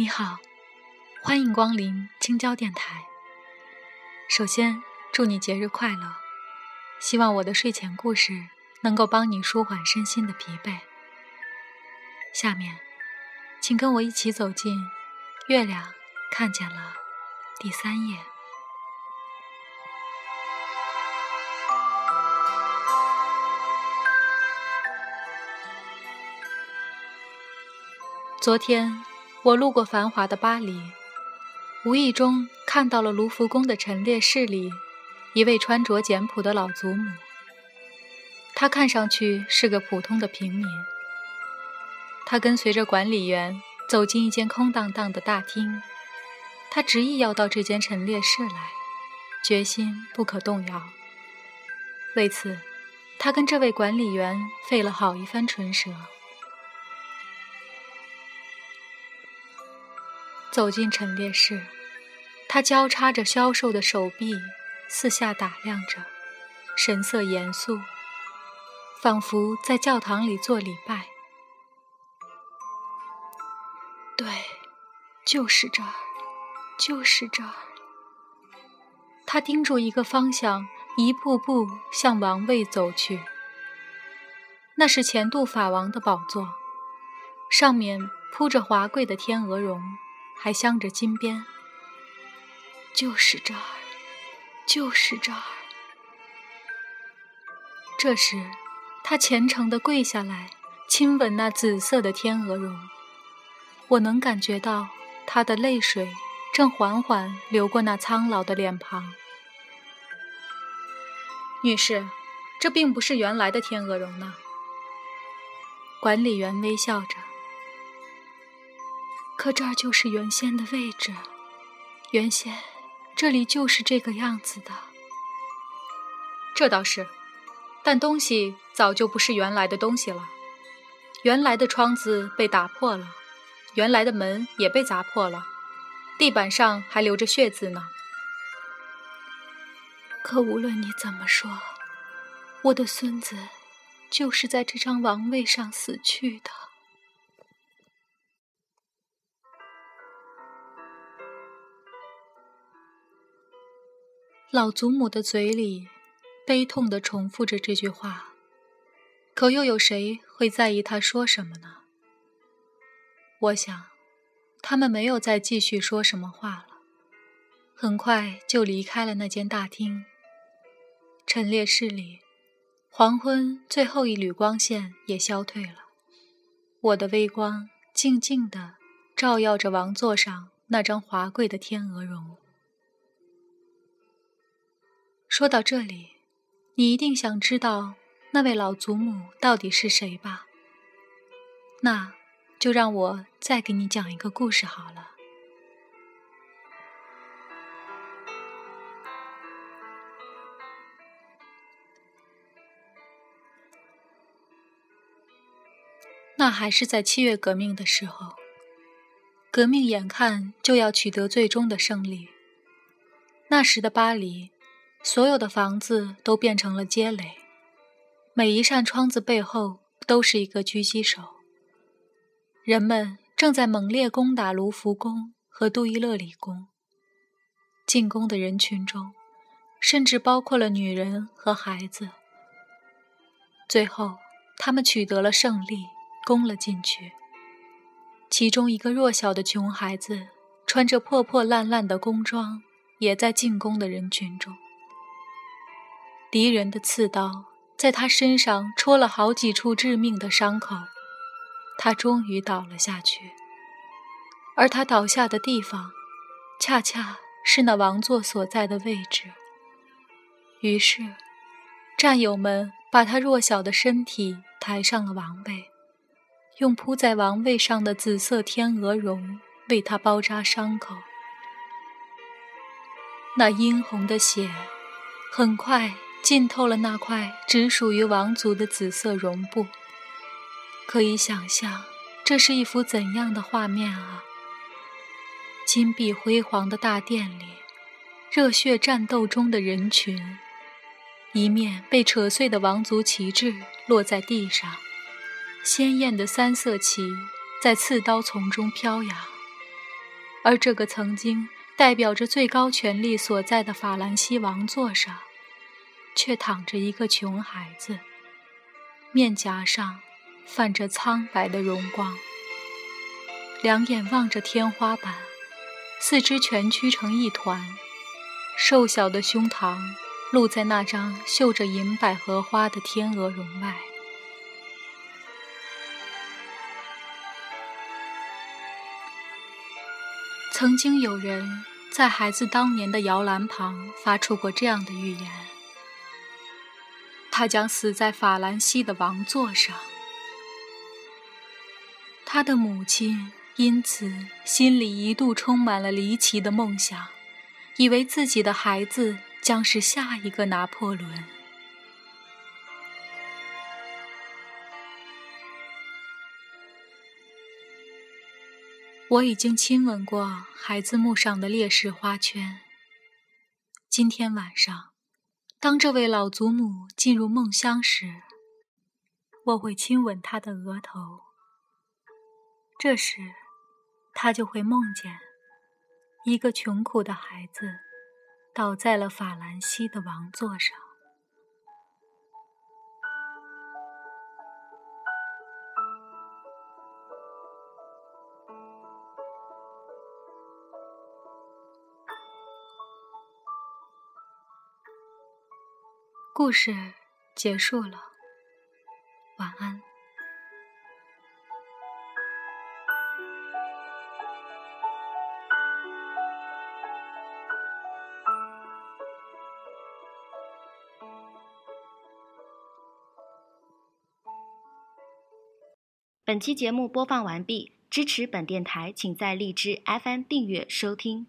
你好，欢迎光临青椒电台。首先，祝你节日快乐！希望我的睡前故事能够帮你舒缓身心的疲惫。下面，请跟我一起走进《月亮看见了》第三页。昨天。我路过繁华的巴黎，无意中看到了卢浮宫的陈列室里一位穿着简朴的老祖母。她看上去是个普通的平民。她跟随着管理员走进一间空荡荡的大厅，她执意要到这间陈列室来，决心不可动摇。为此，她跟这位管理员费了好一番唇舌。走进陈列室，他交叉着消瘦的手臂，四下打量着，神色严肃，仿佛在教堂里做礼拜。对，就是这儿，就是这儿。他盯住一个方向，一步步向王位走去。那是前度法王的宝座，上面铺着华贵的天鹅绒。还镶着金边，就是这儿，就是这儿。这时，他虔诚地跪下来，亲吻那紫色的天鹅绒。我能感觉到他的泪水正缓缓流过那苍老的脸庞。女士，这并不是原来的天鹅绒呢。管理员微笑着。可这儿就是原先的位置，原先这里就是这个样子的。这倒是，但东西早就不是原来的东西了。原来的窗子被打破了，原来的门也被砸破了，地板上还留着血渍呢。可无论你怎么说，我的孙子就是在这张王位上死去的。老祖母的嘴里悲痛地重复着这句话，可又有谁会在意她说什么呢？我想，他们没有再继续说什么话了，很快就离开了那间大厅。陈列室里，黄昏最后一缕光线也消退了，我的微光静静地照耀着王座上那张华贵的天鹅绒。说到这里，你一定想知道那位老祖母到底是谁吧？那就让我再给你讲一个故事好了。那还是在七月革命的时候，革命眼看就要取得最终的胜利。那时的巴黎。所有的房子都变成了街垒，每一扇窗子背后都是一个狙击手。人们正在猛烈攻打卢浮宫和杜伊勒里宫。进攻的人群中，甚至包括了女人和孩子。最后，他们取得了胜利，攻了进去。其中一个弱小的穷孩子，穿着破破烂烂的工装，也在进攻的人群中。敌人的刺刀在他身上戳了好几处致命的伤口，他终于倒了下去。而他倒下的地方，恰恰是那王座所在的位置。于是，战友们把他弱小的身体抬上了王位，用铺在王位上的紫色天鹅绒为他包扎伤口。那殷红的血，很快。浸透了那块只属于王族的紫色绒布，可以想象，这是一幅怎样的画面啊！金碧辉煌的大殿里，热血战斗中的人群，一面被扯碎的王族旗帜落在地上，鲜艳的三色旗在刺刀丛中飘扬，而这个曾经代表着最高权力所在的法兰西王座上，却躺着一个穷孩子，面颊上泛着苍白的荣光，两眼望着天花板，四肢蜷曲成一团，瘦小的胸膛露在那张绣着银百合花的天鹅绒外。曾经有人在孩子当年的摇篮旁发出过这样的预言：他将死在法兰西的王座上。他的母亲因此心里一度充满了离奇的梦想，以为自己的孩子将是下一个拿破仑。我已经亲吻过孩子墓上的烈士花圈。今天晚上，当这位老祖母进入梦乡时，我会亲吻她的额头。这时，她就会梦见一个穷苦的孩子倒在了法兰西的王座上。故事结束了，晚安。本期节目播放完毕，支持本电台，请在荔枝 FM 订阅收听。